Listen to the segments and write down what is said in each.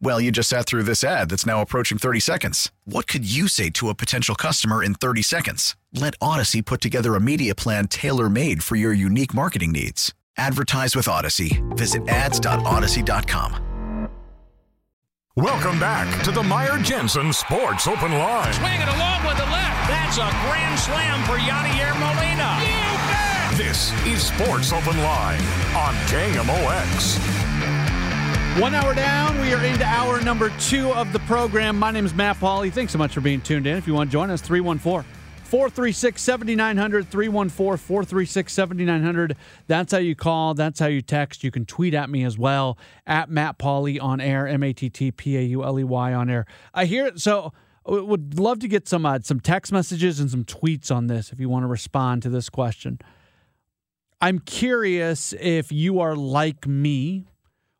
Well, you just sat through this ad that's now approaching 30 seconds. What could you say to a potential customer in 30 seconds? Let Audacy put together a media plan tailor made for your unique marketing needs. Advertise with Audacy. Visit ads.audacy.com. Welcome back to the Meyer Jensen Sports Open Line. Swing it along with the left. That's a grand slam for Yadier Molina. You bet. This is Sports Open Line on KMOX. One hour down, we are into hour number two of the program. My name is Matt Pauley. Thanks so much for being tuned in. If you want to join us, 314 436 7900, 314 436 7900. That's how you call. That's how you text. You can tweet at me as well at Matt Pauley on air, M A T T P A U L E Y on air. I hear it. So, would love to get some uh, some text messages and some tweets on this if you want to respond to this question. I'm curious if you are like me,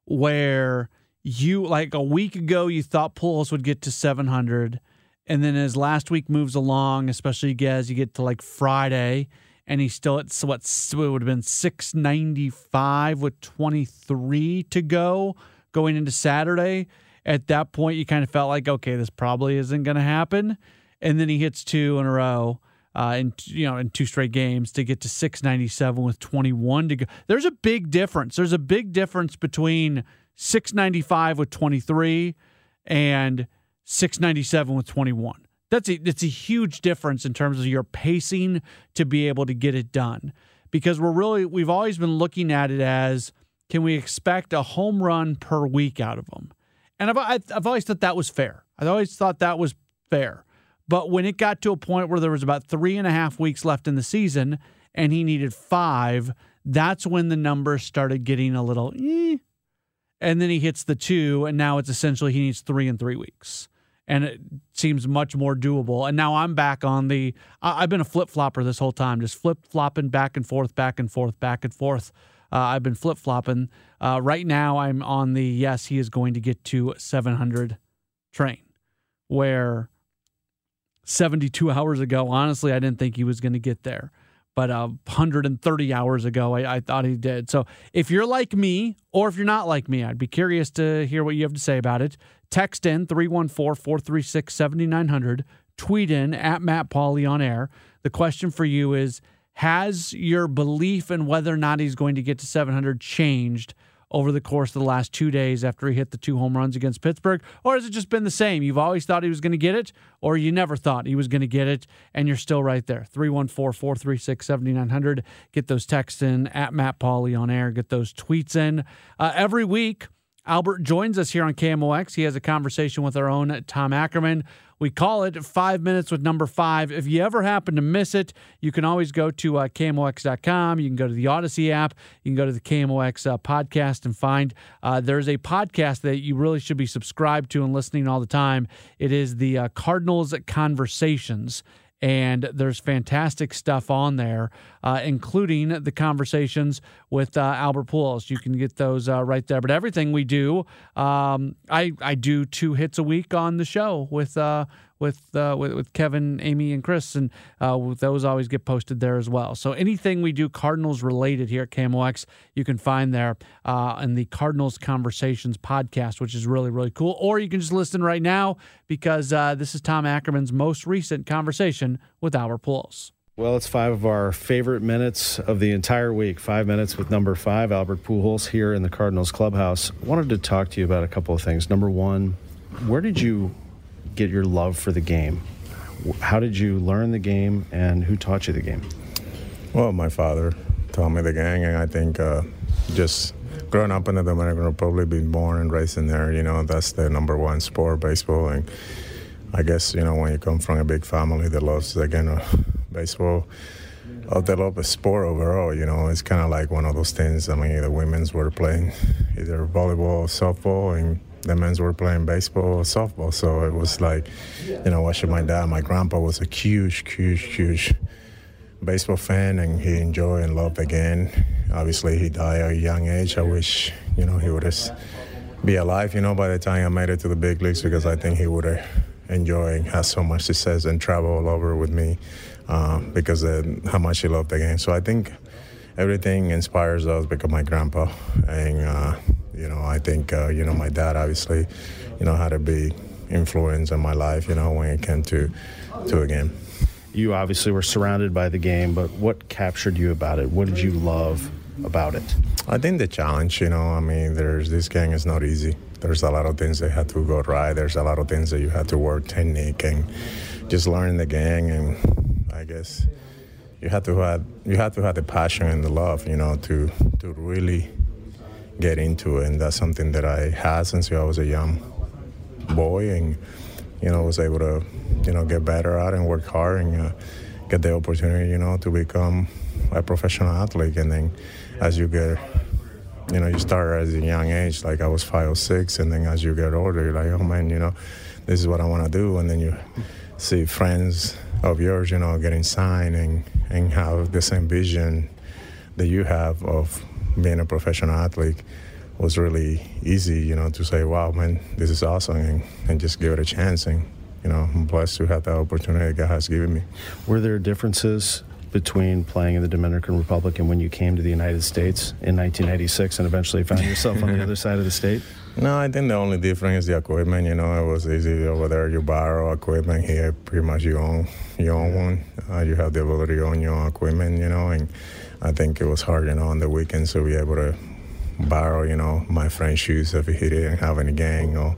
where you like a week ago you thought Pujols would get to 700 and then as last week moves along especially as you get to like Friday and he's still at what it would have been 695 with 23 to go going into Saturday. At that point you kind of felt like okay this probably isn't going to happen. And then he hits two in a row uh, in you know in two straight games to get to 697 with 21 to go. There's a big difference. There's a big difference between 695 with 23 and 697 with 21. That's a that's a huge difference in terms of your pacing to be able to get it done. Because we're really we've always been looking at it as can we expect a home run per week out of them? And I've I've always thought that was fair. I've always thought that was fair. But when it got to a point where there was about three and a half weeks left in the season and he needed five, that's when the numbers started getting a little eh. And then he hits the two, and now it's essentially he needs three in three weeks. And it seems much more doable. And now I'm back on the. I've been a flip flopper this whole time, just flip flopping back and forth, back and forth, back and forth. Uh, I've been flip flopping. Uh, right now, I'm on the yes, he is going to get to 700 train, where 72 hours ago, honestly, I didn't think he was going to get there. But uh, 130 hours ago, I, I, thought he did. So if you're like me, or if you're not like me, I'd be curious to hear what you have to say about it. Text in 314 436 7900. Tweet in at Matt Pauley on air. The question for you is Has your belief in whether or not he's going to get to 700 changed over the course of the last two days after he hit the two home runs against Pittsburgh? Or has it just been the same? You've always thought he was going to get it, or you never thought he was going to get it, and you're still right there. 314 436 7900. Get those texts in at Matt Pauley on air. Get those tweets in. Uh, every week, Albert joins us here on KMOX. He has a conversation with our own Tom Ackerman. We call it Five Minutes with Number Five. If you ever happen to miss it, you can always go to uh, KMOX.com. You can go to the Audacy app. You can go to the KMOX uh, podcast and find uh, there's a podcast that you really should be subscribed to and listening all the time. It is the uh, Cardinals Conversations and there's fantastic stuff on there, uh, including the conversations with uh, Albert Pujols. You can get those uh, right there. But everything we do, um, I I do two hits a week on the show with uh, with, uh, with, with Kevin, Amy, and Chris, and uh, those always get posted there as well. So anything we do Cardinals related here at KMOX, you can find there uh, in the Cardinals Conversations podcast, which is really really cool. Or you can just listen right now because uh, this is Tom Ackerman's most recent conversation with Albert Pujols. Well, it's five of our favorite minutes of the entire week. Five minutes with number five, Albert Pujols, here in the Cardinals clubhouse. Wanted to talk to you about a couple of things. Number one, where did you get your love for the game? How did you learn the game, and who taught you the game? Well, my father taught me the game, and I think uh, just growing up in the Dominican Republic, being born and raised in there, you know, that's the number one sport, baseball. And I guess, you know, when you come from a big family that loves the game of baseball, or they love the sport overall, you know, it's kind of like one of those things. I mean, the women's were playing either volleyball or softball, and the men's were playing baseball or softball. So it was like, you know, watching my dad, my grandpa was a huge, huge, huge baseball fan and he enjoyed and loved the game. Obviously, he died at a young age. I wish, you know, he would have be alive, you know, by the time I made it to the big leagues because I think he would have enjoyed had so much success and travel all over with me uh, because of how much he loved the game. So I think everything inspires us because my grandpa and, uh, you know, I think, uh, you know, my dad obviously, you know, had a big influence in my life, you know, when it came to, to a game you obviously were surrounded by the game, but what captured you about it? What did you love about it? I think the challenge, you know, I mean, there's this game is not easy. There's a lot of things that have to go right. There's a lot of things that you have to work technique and just learn the game. And I guess you have to have you have to have the passion and the love, you know, to to really get into it. And that's something that I had since I was a young boy and you know, was able to, you know, get better at and work hard and uh, get the opportunity, you know, to become a professional athlete. And then as you get, you know, you start at a young age, like I was five or six, and then as you get older, you're like, oh man, you know, this is what I want to do. And then you see friends of yours, you know, getting signed and, and have the same vision that you have of being a professional athlete was really easy, you know, to say, wow, man, this is awesome, and, and just give it a chance. And, you know, I'm blessed to have that opportunity God has given me. Were there differences between playing in the Dominican Republic and when you came to the United States in 1996 and eventually found yourself on the other side of the state? No, I think the only difference is the equipment. You know, it was easy over there. You borrow equipment here, pretty much you own your own one. Uh, you have the ability to own your own equipment. You know, and I think it was hard, you know, on the weekends to be able to borrow, you know, my friend's shoes if he didn't have any gang or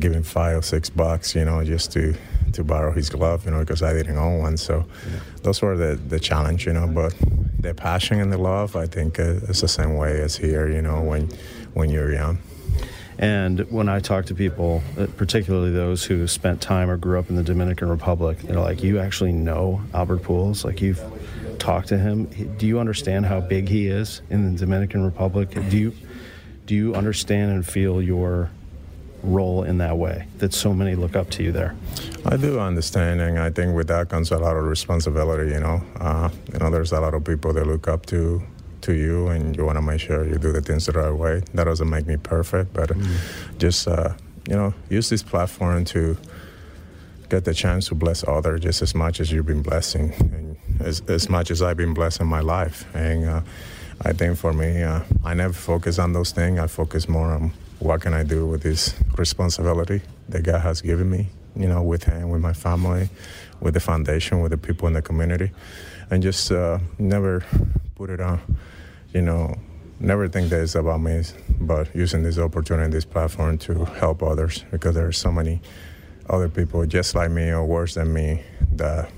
give him five or six bucks, you know, just to, to borrow his glove, you know, because I didn't own one. So yeah. those were the, the challenge, you know, but the passion and the love, I think uh, it's the same way as here, you know, when, when you're young. And when I talk to people, uh, particularly those who spent time or grew up in the Dominican Republic, they're like, "You actually know Albert Pujols? Like you've talked to him. Do you understand how big he is in the Dominican Republic? Do you do you understand and feel your role in that way that so many look up to you there? I do understand, and I think with that comes a lot of responsibility. You know, uh, you know, there's a lot of people that look up to to you, and you want to make sure you do the things the right way. That doesn't make me perfect, but mm. just uh, you know, use this platform to get the chance to bless others just as much as you've been blessing, and as, as much as I've been blessed in my life. And uh, I think for me, uh, I never focus on those things. I focus more on what can I do with this responsibility that God has given me, you know, with Him, with my family, with the foundation, with the people in the community, and just uh, never put it on, you know, never think that it's about me, but using this opportunity, this platform to help others because there are so many other people just like me or worse than me that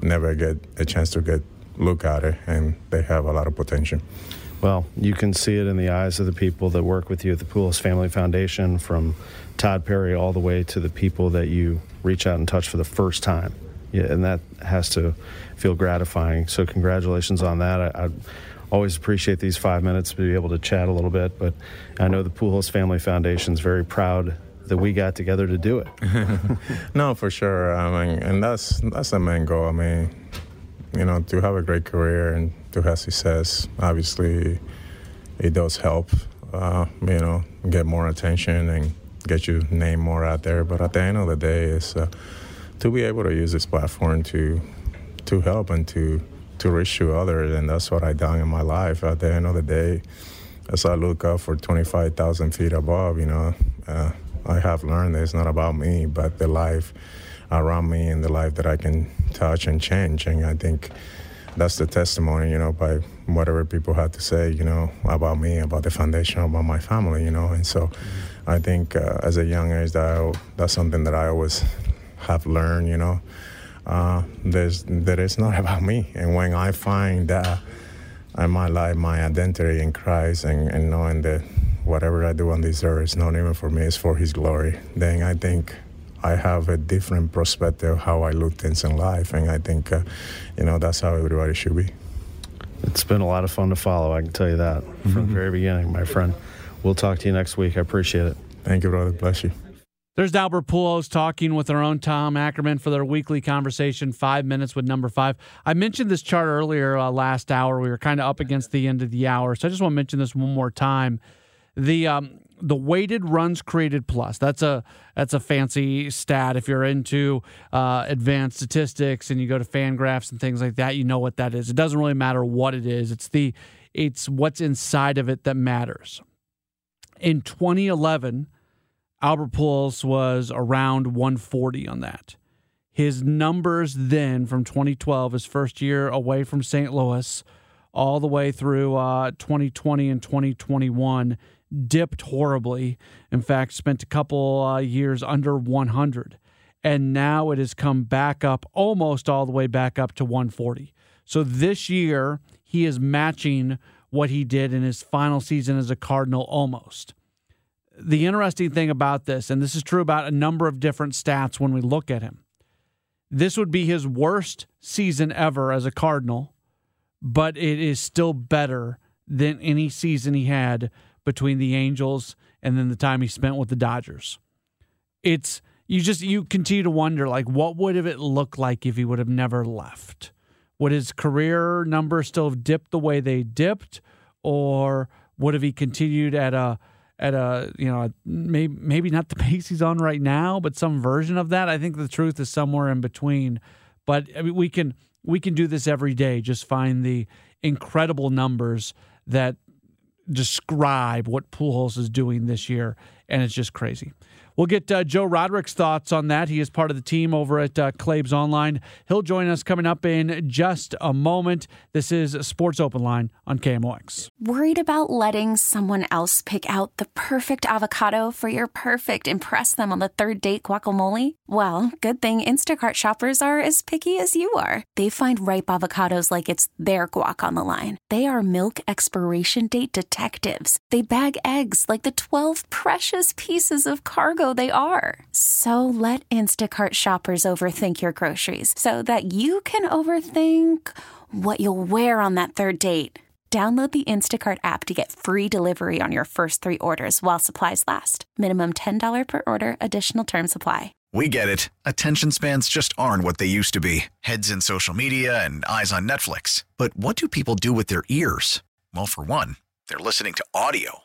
never get a chance to get look at it and they have a lot of potential. Well, you can see it in the eyes of the people that work with you at the Pujols Family Foundation, from Todd Perry all the way to the people that you reach out and touch for the first time. Yeah, and that has to feel gratifying. So, congratulations on that. I, I always appreciate these five minutes to be able to chat a little bit. But I know the Pujols Family Foundation is very proud that we got together to do it. no, for sure. I mean, and that's that's the main goal. I mean, you know, to have a great career and to have success, obviously, it does help. Uh, you know, get more attention and get your name more out there. But at the end of the day, it's uh, to be able to use this platform to to help and to to to others, and that's what I've done in my life. At the end of the day, as I look up for 25,000 feet above, you know. Uh, I have learned that it's not about me, but the life around me and the life that I can touch and change. And I think that's the testimony, you know, by whatever people had to say, you know, about me, about the foundation, about my family, you know. And so. I think uh, as a young age, that I, that's something that I always have learned, you know. Uh, there's that it's not about me. And when I find that in my life, my identity in Christ, and, and knowing that whatever I do on this earth is not even for me, it's for His glory, then I think I have a different perspective how I look things in life, and I think, uh, you know, that's how everybody should be. It's been a lot of fun to follow. I can tell you that mm-hmm. from the very beginning, my friend. We'll talk to you next week. I appreciate it. Thank you, brother. Bless you. There's Albert Pujols talking with our own Tom Ackerman for their weekly conversation, five minutes with number five. I mentioned this chart earlier uh, last hour. We were kind of up against the end of the hour, so I just want to mention this one more time. The um, the weighted runs created plus. That's a that's a fancy stat. If you're into uh, advanced statistics and you go to Fangraphs and things like that, you know what that is. It doesn't really matter what it is. It's the it's what's inside of it that matters. In 2011, Albert Pujols was around 140 on that. His numbers then from 2012, his first year away from St. Louis, all the way through uh, 2020 and 2021 dipped horribly. In fact, spent a couple uh, years under 100. And now it has come back up almost all the way back up to 140. So this year, he is matching what he did in his final season as a Cardinal almost. The interesting thing about this, and this is true about a number of different stats when we look at him, this would be his worst season ever as a Cardinal, but it is still better than any season he had between the Angels and then the time he spent with the Dodgers. It's you just you continue to wonder like what would have it looked like if he would have never left? Would his career numbers still have dipped the way they dipped, or would have he continued at a at a you know maybe maybe not the pace he's on right now, but some version of that? I think the truth is somewhere in between. But I mean, we can we can do this every day. Just find the incredible numbers that describe what Pujols is doing this year, and it's just crazy. We'll get uh, Joe Roderick's thoughts on that. He is part of the team over at uh, Claibs Online. He'll join us coming up in just a moment. This is Sports Open Line on KMOX. Worried about letting someone else pick out the perfect avocado for your perfect impress them on the third date guacamole? Well, good thing Instacart shoppers are as picky as you are. They find ripe avocados like it's their guac on the line. They are milk expiration date detectives. They bag eggs like the 12 precious pieces of cargo they are. So let Instacart shoppers overthink your groceries so that you can overthink what you'll wear on that third date. Download the Instacart app to get free delivery on your first three orders while supplies last. Minimum $10 per order, additional term supply. We get it. Attention spans just aren't what they used to be heads in social media and eyes on Netflix. But what do people do with their ears? Well, for one, they're listening to audio.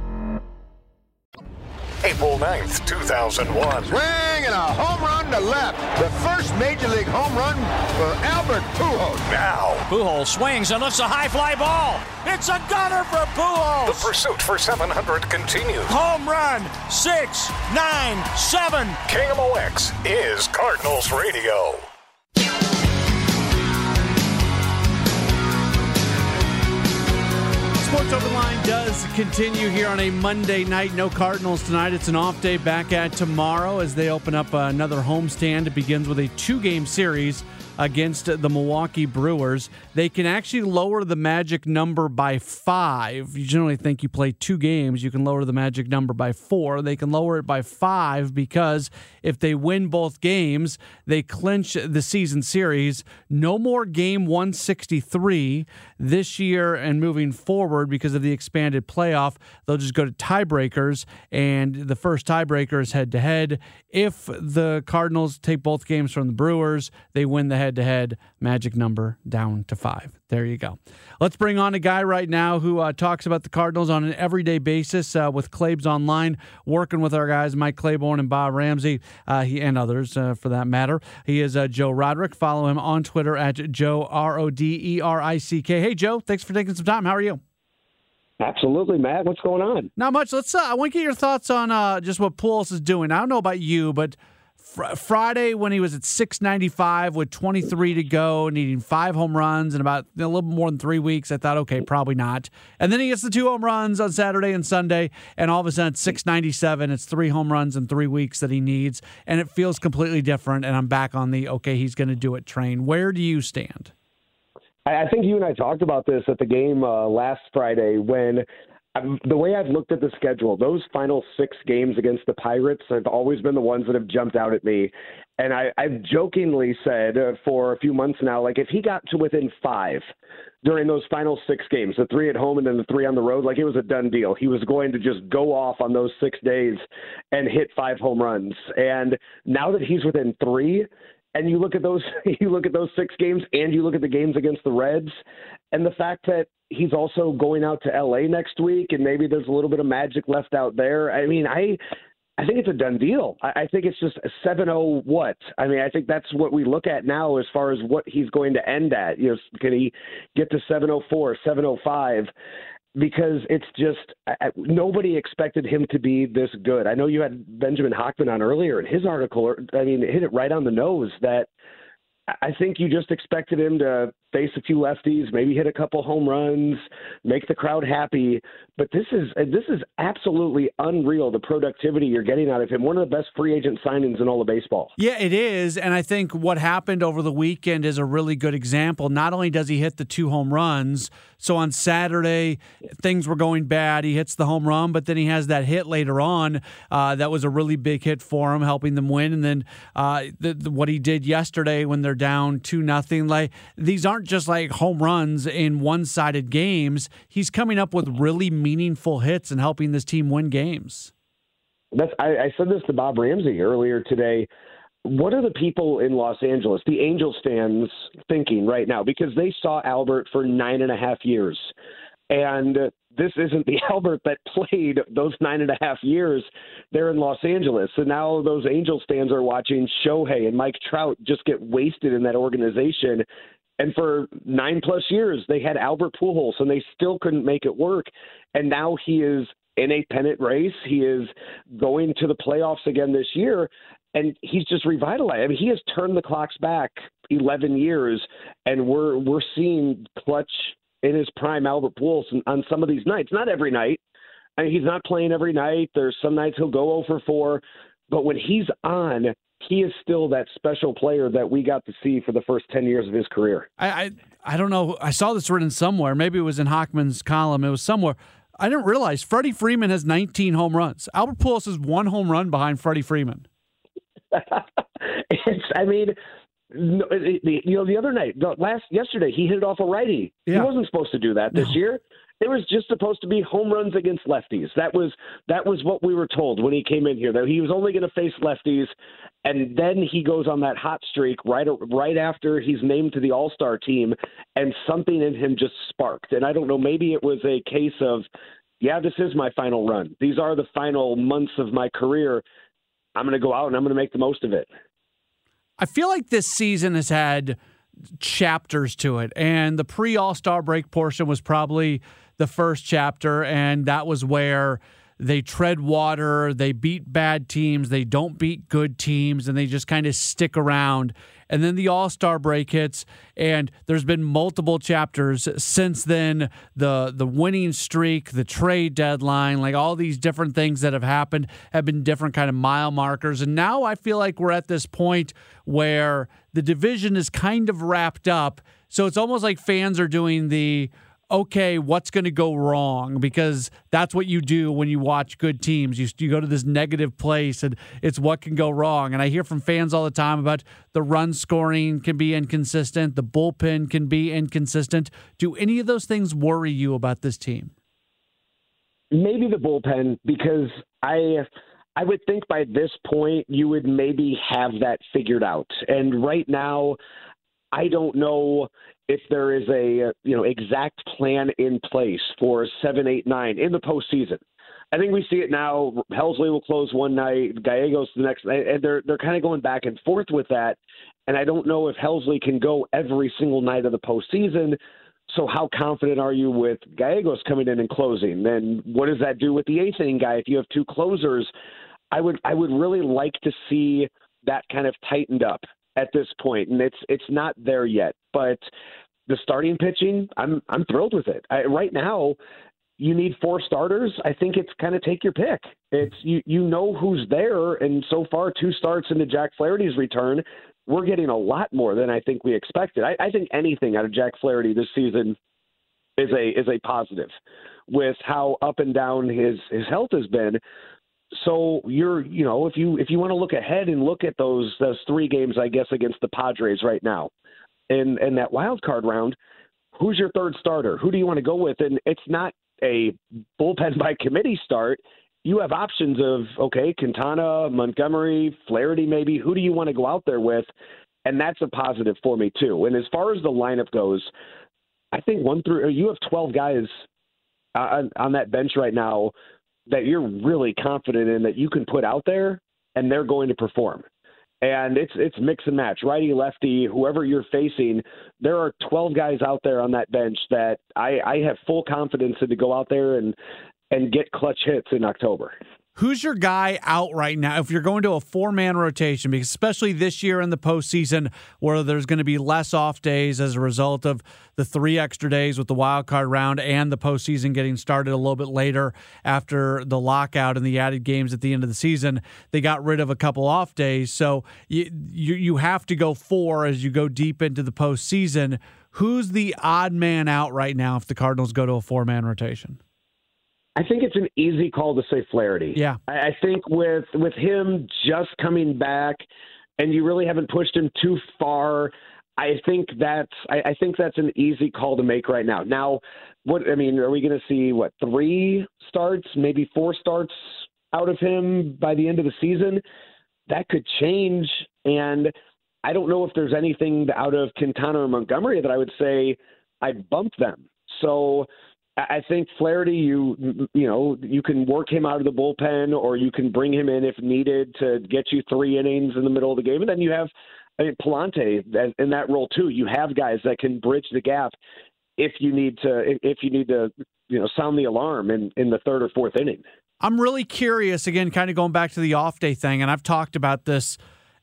April 9th, 2001. Swing and a home run to left. The first major league home run for Albert Pujols. Now. Pujols swings and lifts a high fly ball. It's a gunner for Pujols. The pursuit for 700 continues. Home run. Six, nine, seven. KMOX is Cardinals Radio. Open Line does continue here on a Monday night. No Cardinals tonight. It's an off day back at tomorrow as they open up another homestand. It begins with a two game series against the Milwaukee Brewers. They can actually lower the magic number by five. You generally think you play two games, you can lower the magic number by four. They can lower it by five because if they win both games, they clinch the season series. No more game 163 this year and moving forward because of the expanded playoff. They'll just go to tiebreakers, and the first tiebreaker is head to head. If the Cardinals take both games from the Brewers, they win the head to head. Magic number down to five. There you go. Let's bring on a guy right now who uh, talks about the Cardinals on an everyday basis uh, with Claibs Online, working with our guys Mike Claiborne and Bob Ramsey, uh, he and others uh, for that matter. He is uh, Joe Roderick. Follow him on Twitter at Joe R O D E R I C K. Hey Joe, thanks for taking some time. How are you? Absolutely, Matt. What's going on? Not much. Let's. Uh, I want to get your thoughts on uh, just what Pujols is doing. I don't know about you, but fr- Friday when he was at 695 with 23 to go, needing five home runs in about a little more than three weeks, I thought, okay, probably not. And then he gets the two home runs on Saturday and Sunday, and all of a sudden it's 697. It's three home runs in three weeks that he needs, and it feels completely different. And I'm back on the okay, he's going to do it train. Where do you stand? I think you and I talked about this at the game uh, last Friday when the way I've looked at the schedule, those final six games against the Pirates have always been the ones that have jumped out at me. And I, I've jokingly said uh, for a few months now, like if he got to within five during those final six games, the three at home and then the three on the road, like it was a done deal. He was going to just go off on those six days and hit five home runs. And now that he's within three, and you look at those you look at those six games and you look at the games against the Reds and the fact that he's also going out to LA next week and maybe there's a little bit of magic left out there. I mean, I I think it's a done deal. I, I think it's just seven oh what? I mean, I think that's what we look at now as far as what he's going to end at. You know, can he get to seven oh four, seven oh five? Because it's just nobody expected him to be this good. I know you had Benjamin Hochman on earlier, and his article, I mean, it hit it right on the nose that I think you just expected him to face a few lefties, maybe hit a couple home runs, make the crowd happy. But this is this is absolutely unreal. The productivity you're getting out of him. One of the best free agent signings in all of baseball. Yeah, it is, and I think what happened over the weekend is a really good example. Not only does he hit the two home runs, so on Saturday things were going bad. He hits the home run, but then he has that hit later on uh, that was a really big hit for him, helping them win. And then uh, the, the, what he did yesterday when they're down two nothing, like these aren't just like home runs in one sided games. He's coming up with really meaningful hits and helping this team win games. That's I, I said this to Bob Ramsey earlier today. What are the people in Los Angeles, the Angels fans, thinking right now? Because they saw Albert for nine and a half years. And this isn't the Albert that played those nine and a half years there in Los Angeles. So now those Angels fans are watching Shohei and Mike Trout just get wasted in that organization. And for nine plus years, they had Albert Pujols, and they still couldn't make it work. And now he is in a pennant race. He is going to the playoffs again this year, and he's just revitalized. I mean, he has turned the clocks back 11 years, and we're we're seeing clutch in his prime Albert Pujols on some of these nights. Not every night. I mean, he's not playing every night. There's some nights he'll go oh over 4, but when he's on, he is still that special player that we got to see for the first 10 years of his career. I, I, I don't know. I saw this written somewhere. Maybe it was in Hochman's column. It was somewhere. I didn't realize Freddie Freeman has 19 home runs. Albert Pujols is one home run behind Freddie Freeman. it's, I mean, you know, the other night, last yesterday, he hit it off a righty. Yeah. He wasn't supposed to do that this no. year. It was just supposed to be home runs against lefties. That was that was what we were told when he came in here. That he was only going to face lefties, and then he goes on that hot streak right right after he's named to the All Star team, and something in him just sparked. And I don't know, maybe it was a case of, yeah, this is my final run. These are the final months of my career. I'm going to go out and I'm going to make the most of it. I feel like this season has had chapters to it, and the pre All Star break portion was probably the first chapter, and that was where they tread water, they beat bad teams, they don't beat good teams, and they just kind of stick around. And then the All Star break hits, and there's been multiple chapters since then. The the winning streak, the trade deadline, like all these different things that have happened have been different kind of mile markers. And now I feel like we're at this point where the division is kind of wrapped up. So it's almost like fans are doing the okay, what's going to go wrong? Because that's what you do when you watch good teams. You, you go to this negative place and it's what can go wrong. And I hear from fans all the time about the run scoring can be inconsistent, the bullpen can be inconsistent. Do any of those things worry you about this team? Maybe the bullpen, because I. I would think by this point you would maybe have that figured out. And right now, I don't know if there is a uh, you know exact plan in place for seven, eight, nine in the postseason. I think we see it now. Helsley will close one night, Gallegos the next, and they're they're kind of going back and forth with that. And I don't know if Helsley can go every single night of the postseason. So how confident are you with Gallegos coming in and closing? Then what does that do with the eighth inning guy if you have two closers? I would I would really like to see that kind of tightened up at this point, and it's it's not there yet. But the starting pitching, I'm I'm thrilled with it. I, right now, you need four starters. I think it's kind of take your pick. It's you you know who's there, and so far two starts into Jack Flaherty's return, we're getting a lot more than I think we expected. I, I think anything out of Jack Flaherty this season is a is a positive with how up and down his his health has been. So you're you know if you if you want to look ahead and look at those those three games I guess against the Padres right now, in in that wild card round, who's your third starter? Who do you want to go with? And it's not a bullpen by committee start you have options of okay, Quintana, Montgomery, Flaherty, maybe. Who do you want to go out there with? And that's a positive for me too. And as far as the lineup goes, I think one through you have twelve guys uh, on, on that bench right now that you're really confident in that you can put out there, and they're going to perform. And it's it's mix and match, righty, lefty, whoever you're facing. There are 12 guys out there on that bench that I, I have full confidence in to go out there and and get clutch hits in October. Who's your guy out right now? If you're going to a four man rotation, because especially this year in the postseason, where there's going to be less off days as a result of the three extra days with the wild card round and the postseason getting started a little bit later after the lockout and the added games at the end of the season, they got rid of a couple off days. So you you, you have to go four as you go deep into the postseason. Who's the odd man out right now if the Cardinals go to a four man rotation? I think it's an easy call to say Flaherty. Yeah. I think with with him just coming back and you really haven't pushed him too far, I think that's I, I think that's an easy call to make right now. Now, what I mean, are we going to see what three starts, maybe four starts out of him by the end of the season? That could change, and I don't know if there's anything out of Quintana or Montgomery that I would say I'd bump them. So I think Flaherty, you you know, you can work him out of the bullpen, or you can bring him in if needed to get you three innings in the middle of the game, and then you have I mean, Pallante in that role too. You have guys that can bridge the gap if you need to if you need to you know sound the alarm in in the third or fourth inning. I'm really curious again, kind of going back to the off day thing, and I've talked about this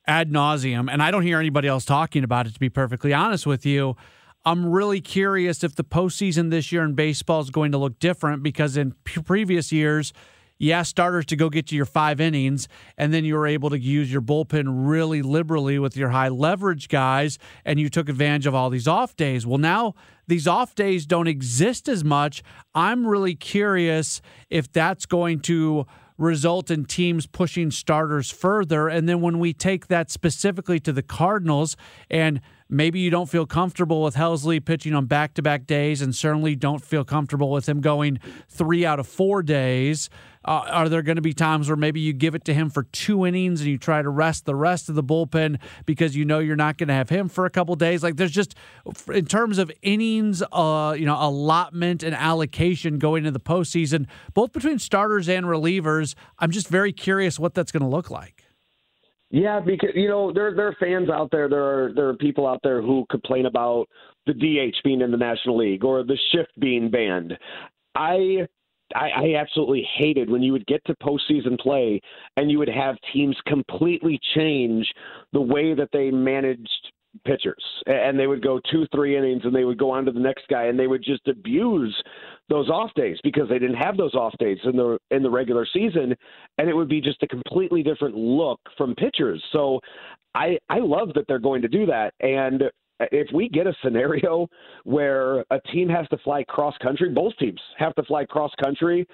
ad nauseum, and I don't hear anybody else talking about it. To be perfectly honest with you I'm really curious if the postseason this year in baseball is going to look different because in p- previous years, you asked starters to go get you your five innings, and then you were able to use your bullpen really liberally with your high leverage guys, and you took advantage of all these off days. Well, now these off days don't exist as much. I'm really curious if that's going to result in teams pushing starters further. And then when we take that specifically to the Cardinals and maybe you don't feel comfortable with Helsley pitching on back to back days, and certainly don't feel comfortable with him going three out of four days. Uh, are there going to be times where maybe you give it to him for two innings and you try to rest the rest of the bullpen because you know you're not going to have him for a couple days? Like there's just, in terms of innings, uh, you know, allotment and allocation going into the postseason, both between starters and relievers. I'm just very curious what that's going to look like. Yeah, because you know there there are fans out there. There are there are people out there who complain about the DH being in the National League or the shift being banned. I I, I absolutely hated when you would get to postseason play and you would have teams completely change the way that they managed pitchers and they would go two three innings and they would go on to the next guy and they would just abuse those off days because they didn't have those off days in the in the regular season and it would be just a completely different look from pitchers. So i i love that they're going to do that. And if we get a scenario where a team has to fly cross country both teams have to fly cross country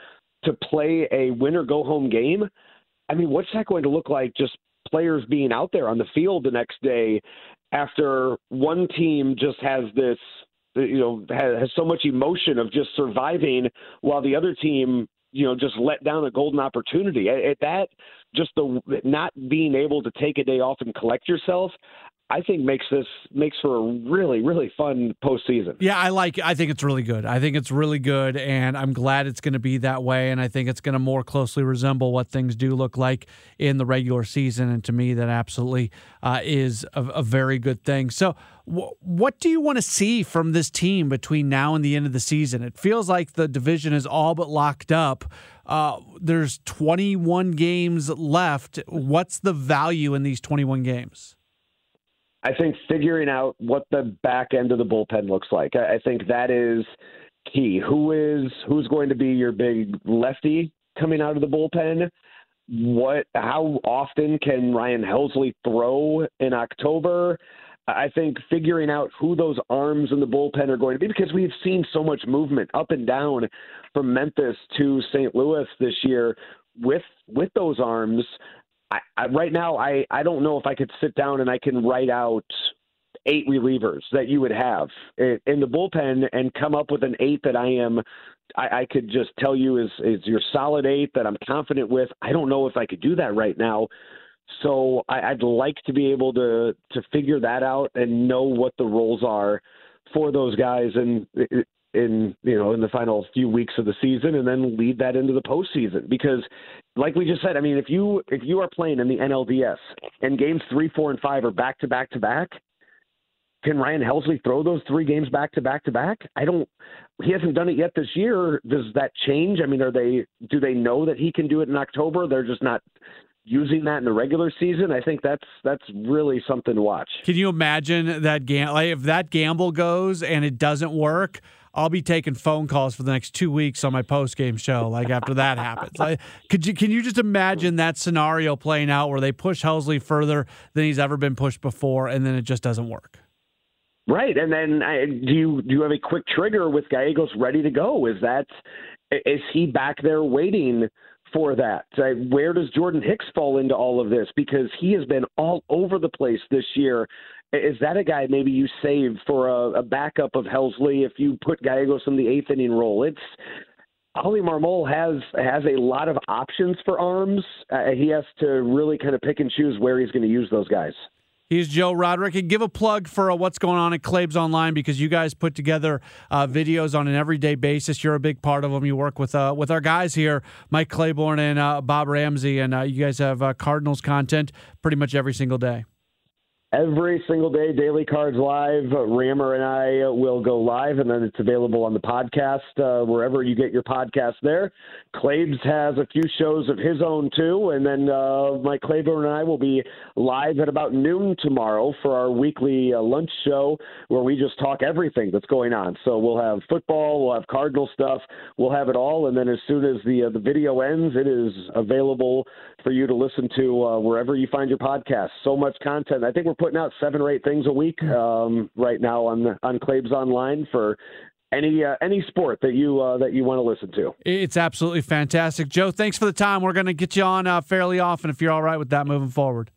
to play a win or go home game i mean what's that going to look like? Just players being out there on the field the next day after one team just has this you know has, has so much emotion of just surviving while the other team you know just let down a golden opportunity at, at that just the not being able to take a day off and collect yourself I think makes this makes for a really really fun postseason. Yeah, I like. I think it's really good. I think it's really good, and I'm glad it's going to be that way. And I think it's going to more closely resemble what things do look like in the regular season. And to me, that absolutely uh, is a, a very good thing. So what do you want to see from this team between now and the end of the season? It feels like the division is all but locked up. Uh, there's 21 games left. What's the value in these 21 games? I think figuring out what the back end of the bullpen looks like. I think that is key. Who is who's going to be your big lefty coming out of the bullpen? What how often can Ryan Helsley throw in October? I think figuring out who those arms in the bullpen are going to be because we've seen so much movement up and down from Memphis to St. Louis this year with with those arms. I, I, right now, I I don't know if I could sit down and I can write out eight relievers that you would have in the bullpen and come up with an eight that I am I, I could just tell you is is your solid eight that I'm confident with. I don't know if I could do that right now. So I, I'd like to be able to to figure that out and know what the roles are for those guys and in you know in the final few weeks of the season and then lead that into the postseason because like we just said I mean if you if you are playing in the NLDS and games 3 4 and 5 are back to back to back can Ryan Helsley throw those three games back to back to back? I don't. He hasn't done it yet this year. Does that change? I mean, are they? Do they know that he can do it in October? They're just not using that in the regular season. I think that's that's really something to watch. Can you imagine that gam- like if that gamble goes and it doesn't work? I'll be taking phone calls for the next two weeks on my post game show. Like after that happens, like, could you can you just imagine that scenario playing out where they push Helsley further than he's ever been pushed before, and then it just doesn't work? Right, and then I, do you do you have a quick trigger with Gallegos ready to go? Is that is he back there waiting for that? Where does Jordan Hicks fall into all of this? Because he has been all over the place this year. Is that a guy maybe you save for a, a backup of Helsley if you put Gallegos in the eighth inning role? It's Oli Marmol has has a lot of options for arms. Uh, he has to really kind of pick and choose where he's going to use those guys. He's Joe Roderick. And give a plug for uh, what's going on at Claibs Online because you guys put together uh, videos on an everyday basis. You're a big part of them. You work with uh, with our guys here, Mike Claiborne and uh, Bob Ramsey, and uh, you guys have uh, Cardinals content pretty much every single day every single day, Daily Cards Live. Rammer and I will go live, and then it's available on the podcast uh, wherever you get your podcast there. Claibs has a few shows of his own too, and then uh, Mike Claiborne and I will be live at about noon tomorrow for our weekly uh, lunch show where we just talk everything that's going on. So we'll have football, we'll have Cardinal stuff, we'll have it all, and then as soon as the uh, the video ends, it is available for you to listen to uh, wherever you find your podcast. So much content. I think we're putting out seven or eight things a week um, right now on on Claibs Online for any uh, any sport that you uh, that you want to listen to. It's absolutely fantastic, Joe. Thanks for the time. We're going to get you on uh, fairly often if you're all right with that moving forward.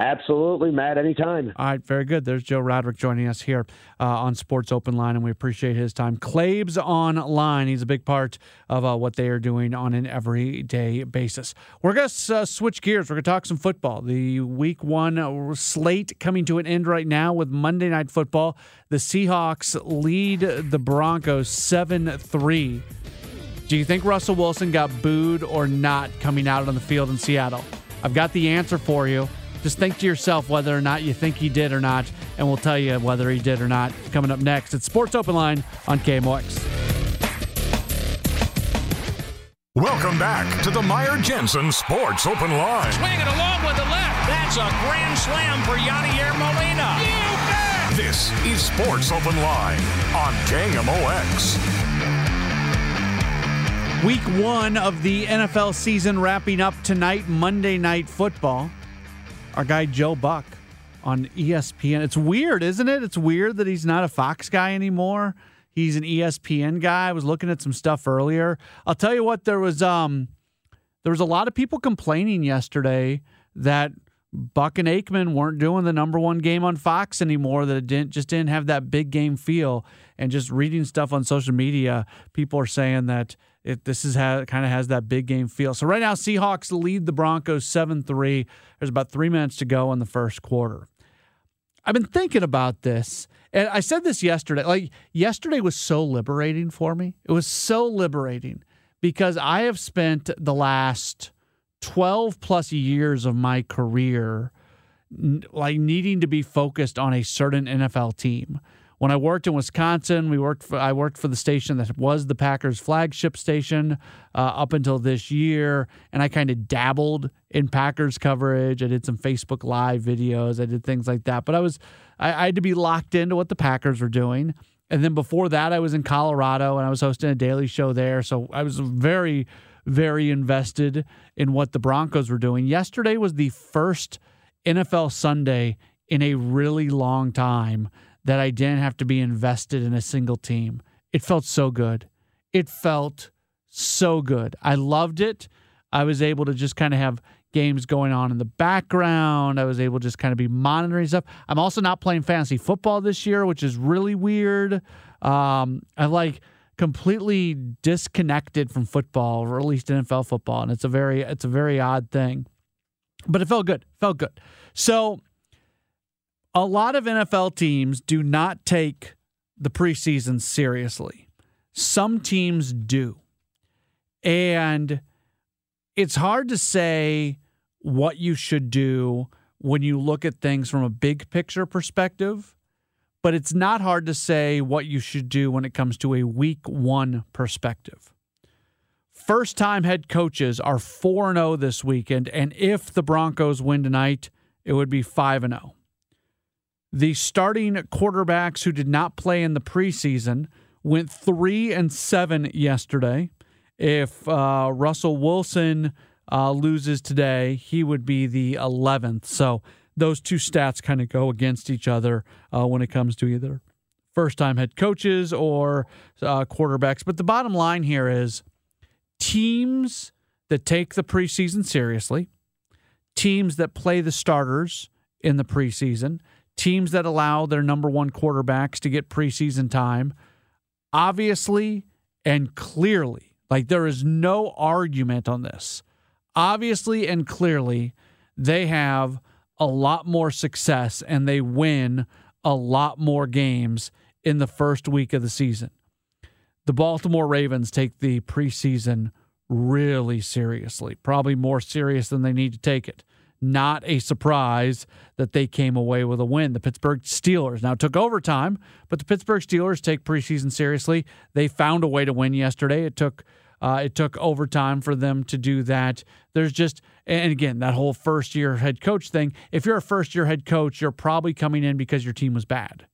Absolutely, Matt. Anytime. All right, very good. There's Joe Roderick joining us here uh, on Sports Open Line, and we appreciate his time. Claibs Online. He's a big part of uh, what they are doing on an everyday basis. We're going to uh, switch gears. We're going to talk some football. The Week One slate coming to an end right now with Monday Night Football. The Seahawks lead the Broncos seven three. Do you think Russell Wilson got booed or not coming out on the field in Seattle? I've got the answer for you. Just think to yourself whether or not you think he did or not, and we'll tell you whether he did or not coming up next. It's Sports Open Line on KMOX. Welcome back to the Meyer Jensen Sports Open Line. Swinging along with the left. That's a grand slam for Yadier Molina. You bet. This is Sports Open Line on KMOX. Week one of the NFL season wrapping up tonight, Monday Night Football our guy Joe Buck on ESPN. It's weird, isn't it? It's weird that he's not a Fox guy anymore. He's an ESPN guy. I was looking at some stuff earlier. I'll tell you what, there was um there was a lot of people complaining yesterday that Buck and Aikman weren't doing the number one game on Fox anymore. That it didn't just didn't have that big game feel. And just reading stuff on social media, people are saying that it this is how it kind of has that big game feel. So right now, Seahawks lead the Broncos seven three. There's about three minutes to go in the first quarter. I've been thinking about this, and I said this yesterday. Like yesterday was so liberating for me. It was so liberating because I have spent the last twelve plus years of my career like needing to be focused on a certain NFL team. When I worked in Wisconsin, we worked for, I worked for the station that was the Packers flagship station uh, up until this year, and I kind of dabbled in Packers coverage. I did some Facebook Live videos, I did things like that, but I was I, I had to be locked into what the Packers were doing. And then before that, I was in Colorado and I was hosting a daily show there, so I was very very invested in what the Broncos were doing. Yesterday was the first NFL Sunday in a really long time that I didn't have to be invested in a single team. It felt so good. It felt so good. I loved it. I was able to just kind of have games going on in the background. I was able to just kind of be monitoring stuff. I'm also not playing fantasy football this year, which is really weird. Um, I like completely disconnected from football, or at least NFL football, and it's a very it's a very odd thing. But it felt good. Felt good. So a lot of NFL teams do not take the preseason seriously. Some teams do. And it's hard to say what you should do when you look at things from a big picture perspective but it's not hard to say what you should do when it comes to a week one perspective. First time head coaches are 4 0 this weekend, and if the Broncos win tonight, it would be 5 0. The starting quarterbacks who did not play in the preseason went 3 and 7 yesterday. If uh, Russell Wilson uh, loses today, he would be the 11th. So those two stats kind of go against each other uh, when it comes to either first time head coaches or uh, quarterbacks. But the bottom line here is teams that take the preseason seriously, teams that play the starters in the preseason, teams that allow their number one quarterbacks to get preseason time, obviously and clearly, like there is no argument on this. Obviously and clearly, they have a lot more success and they win a lot more games in the first week of the season. The Baltimore Ravens take the preseason really seriously, probably more serious than they need to take it. Not a surprise that they came away with a win. The Pittsburgh Steelers now took overtime, but the Pittsburgh Steelers take preseason seriously. They found a way to win yesterday. It took uh, it took overtime for them to do that. There's just, and again, that whole first year head coach thing. If you're a first year head coach, you're probably coming in because your team was bad.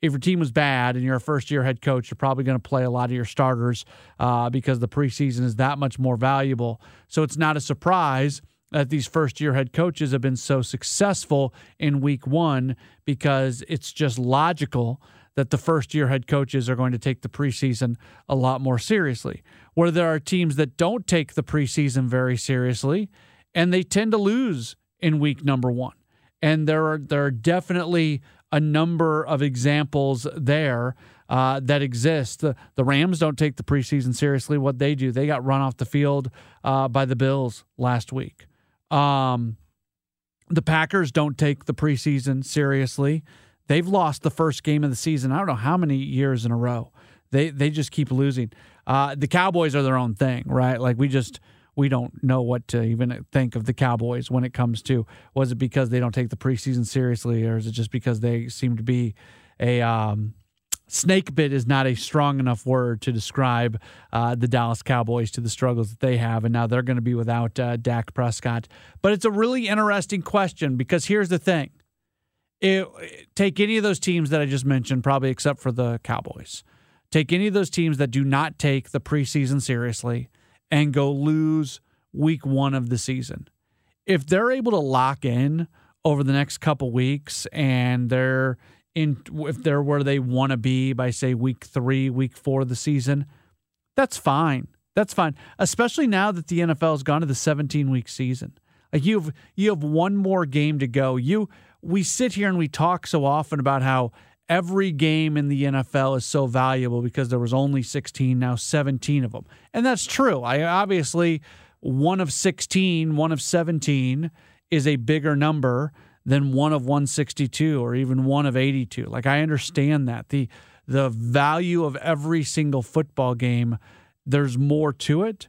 If your team was bad and you're a first year head coach, you're probably going to play a lot of your starters uh, because the preseason is that much more valuable. So it's not a surprise that these first year head coaches have been so successful in week one because it's just logical that the first year head coaches are going to take the preseason a lot more seriously. Where there are teams that don't take the preseason very seriously and they tend to lose in week number one. And there are there are definitely a number of examples there uh, that exist. The, the Rams don't take the preseason seriously. What they do, they got run off the field uh, by the Bills last week. Um, the Packers don't take the preseason seriously. They've lost the first game of the season. I don't know how many years in a row. They they just keep losing. Uh, the Cowboys are their own thing, right? Like we just we don't know what to even think of the Cowboys when it comes to was it because they don't take the preseason seriously, or is it just because they seem to be a um, snake bit is not a strong enough word to describe uh, the Dallas Cowboys to the struggles that they have, and now they're going to be without uh, Dak Prescott. But it's a really interesting question because here's the thing: it, take any of those teams that I just mentioned, probably except for the Cowboys. Take any of those teams that do not take the preseason seriously and go lose week one of the season. If they're able to lock in over the next couple weeks and they're in, if they're where they want to be by say week three, week four of the season, that's fine. That's fine. Especially now that the NFL has gone to the 17 week season. Like you've you have one more game to go. You we sit here and we talk so often about how every game in the NFL is so valuable because there was only 16, now 17 of them. And that's true. I obviously one of 16, one of 17 is a bigger number than one of 162 or even one of 82. Like I understand that. The the value of every single football game, there's more to it,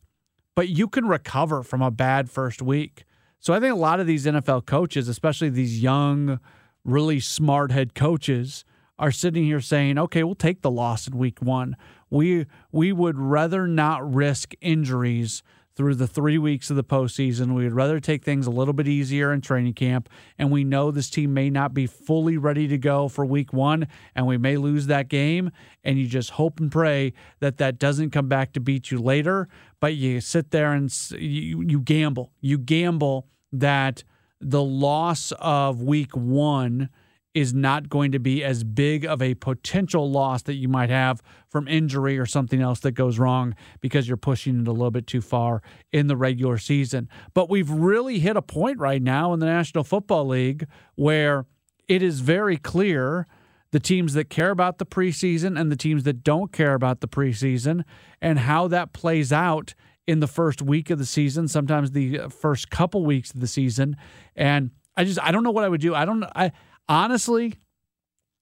but you can recover from a bad first week. So I think a lot of these NFL coaches, especially these young, really smart head coaches, are sitting here saying, "Okay, we'll take the loss in week 1. We we would rather not risk injuries through the three weeks of the postseason. We'd rather take things a little bit easier in training camp. And we know this team may not be fully ready to go for week one, and we may lose that game. And you just hope and pray that that doesn't come back to beat you later. But you sit there and you, you gamble. You gamble that the loss of week one is not going to be as big of a potential loss that you might have from injury or something else that goes wrong because you're pushing it a little bit too far in the regular season. But we've really hit a point right now in the National Football League where it is very clear the teams that care about the preseason and the teams that don't care about the preseason and how that plays out in the first week of the season, sometimes the first couple weeks of the season. And I just I don't know what I would do. I don't I honestly,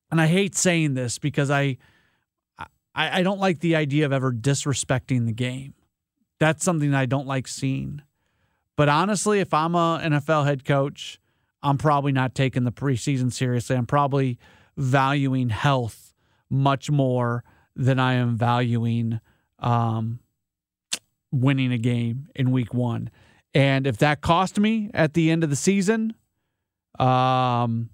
and I hate saying this because I, I, I don't like the idea of ever disrespecting the game. That's something I don't like seeing. But honestly, if I'm a NFL head coach, I'm probably not taking the preseason seriously. I'm probably valuing health much more than I am valuing um, winning a game in week one. And if that cost me at the end of the season, um,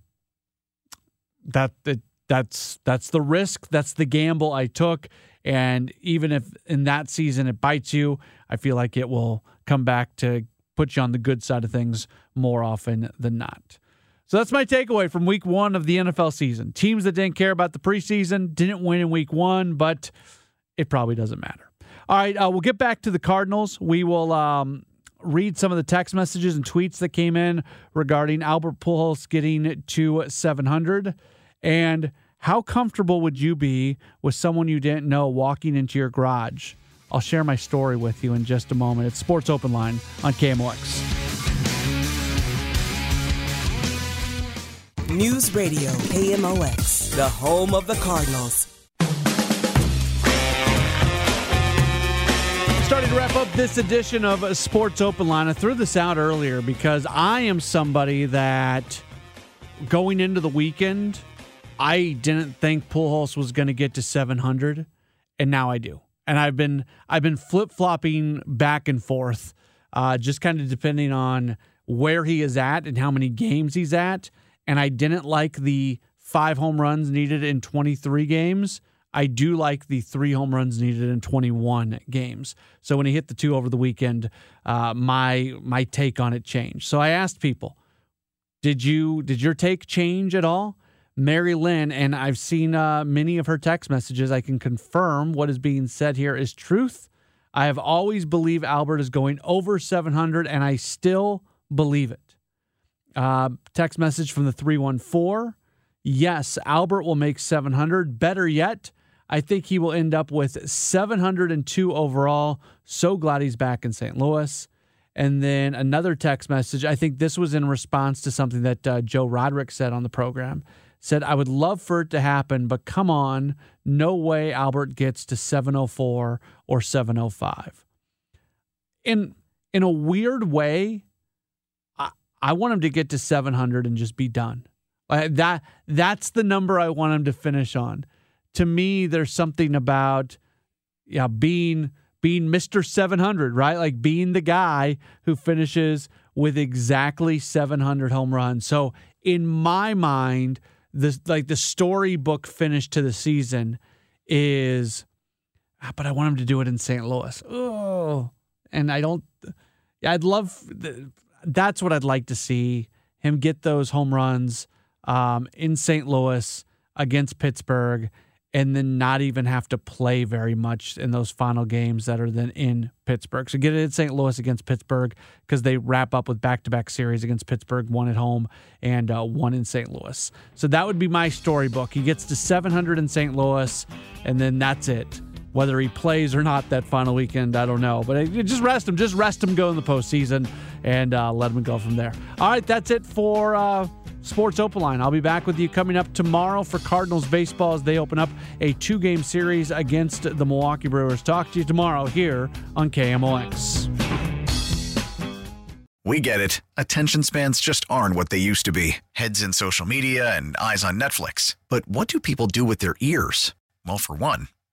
that, that that's that's the risk, that's the gamble I took. And even if in that season it bites you, I feel like it will come back to put you on the good side of things more often than not. So that's my takeaway from week one of the NFL season. Teams that didn't care about the preseason didn't win in week one, but it probably doesn't matter. All right, uh, we'll get back to the Cardinals. We will um, read some of the text messages and tweets that came in regarding Albert Pujols getting to 700. And how comfortable would you be with someone you didn't know walking into your garage? I'll share my story with you in just a moment. It's Sports Open Line on KMOX. News Radio KMOX, the home of the Cardinals. Starting to wrap up this edition of Sports Open Line. I threw this out earlier because I am somebody that going into the weekend – I didn't think Pujols was going to get to 700, and now I do. And I've been I've been flip flopping back and forth, uh, just kind of depending on where he is at and how many games he's at. And I didn't like the five home runs needed in 23 games. I do like the three home runs needed in 21 games. So when he hit the two over the weekend, uh, my my take on it changed. So I asked people, did you did your take change at all? Mary Lynn, and I've seen uh, many of her text messages. I can confirm what is being said here is truth. I have always believed Albert is going over 700, and I still believe it. Uh, text message from the 314. Yes, Albert will make 700. Better yet, I think he will end up with 702 overall. So glad he's back in St. Louis. And then another text message. I think this was in response to something that uh, Joe Roderick said on the program said, I would love for it to happen, but come on, no way Albert gets to 704 or 705. In in a weird way, I, I want him to get to 700 and just be done. that that's the number I want him to finish on. To me, there's something about yeah, being being Mr. 700, right? Like being the guy who finishes with exactly 700 home runs. So in my mind, the like the storybook finish to the season is ah, but I want him to do it in St. Louis. Oh, and I don't I'd love that's what I'd like to see him get those home runs um, in St. Louis against Pittsburgh and then not even have to play very much in those final games that are then in Pittsburgh. So get it in St. Louis against Pittsburgh because they wrap up with back-to-back series against Pittsburgh, one at home and uh, one in St. Louis. So that would be my storybook. He gets to 700 in St. Louis, and then that's it. Whether he plays or not that final weekend, I don't know. But just rest him. Just rest him go in the postseason and uh, let him go from there. All right, that's it for. Uh, Sports Open Line. I'll be back with you coming up tomorrow for Cardinals baseball as they open up a two game series against the Milwaukee Brewers. Talk to you tomorrow here on KMOX. We get it. Attention spans just aren't what they used to be heads in social media and eyes on Netflix. But what do people do with their ears? Well, for one,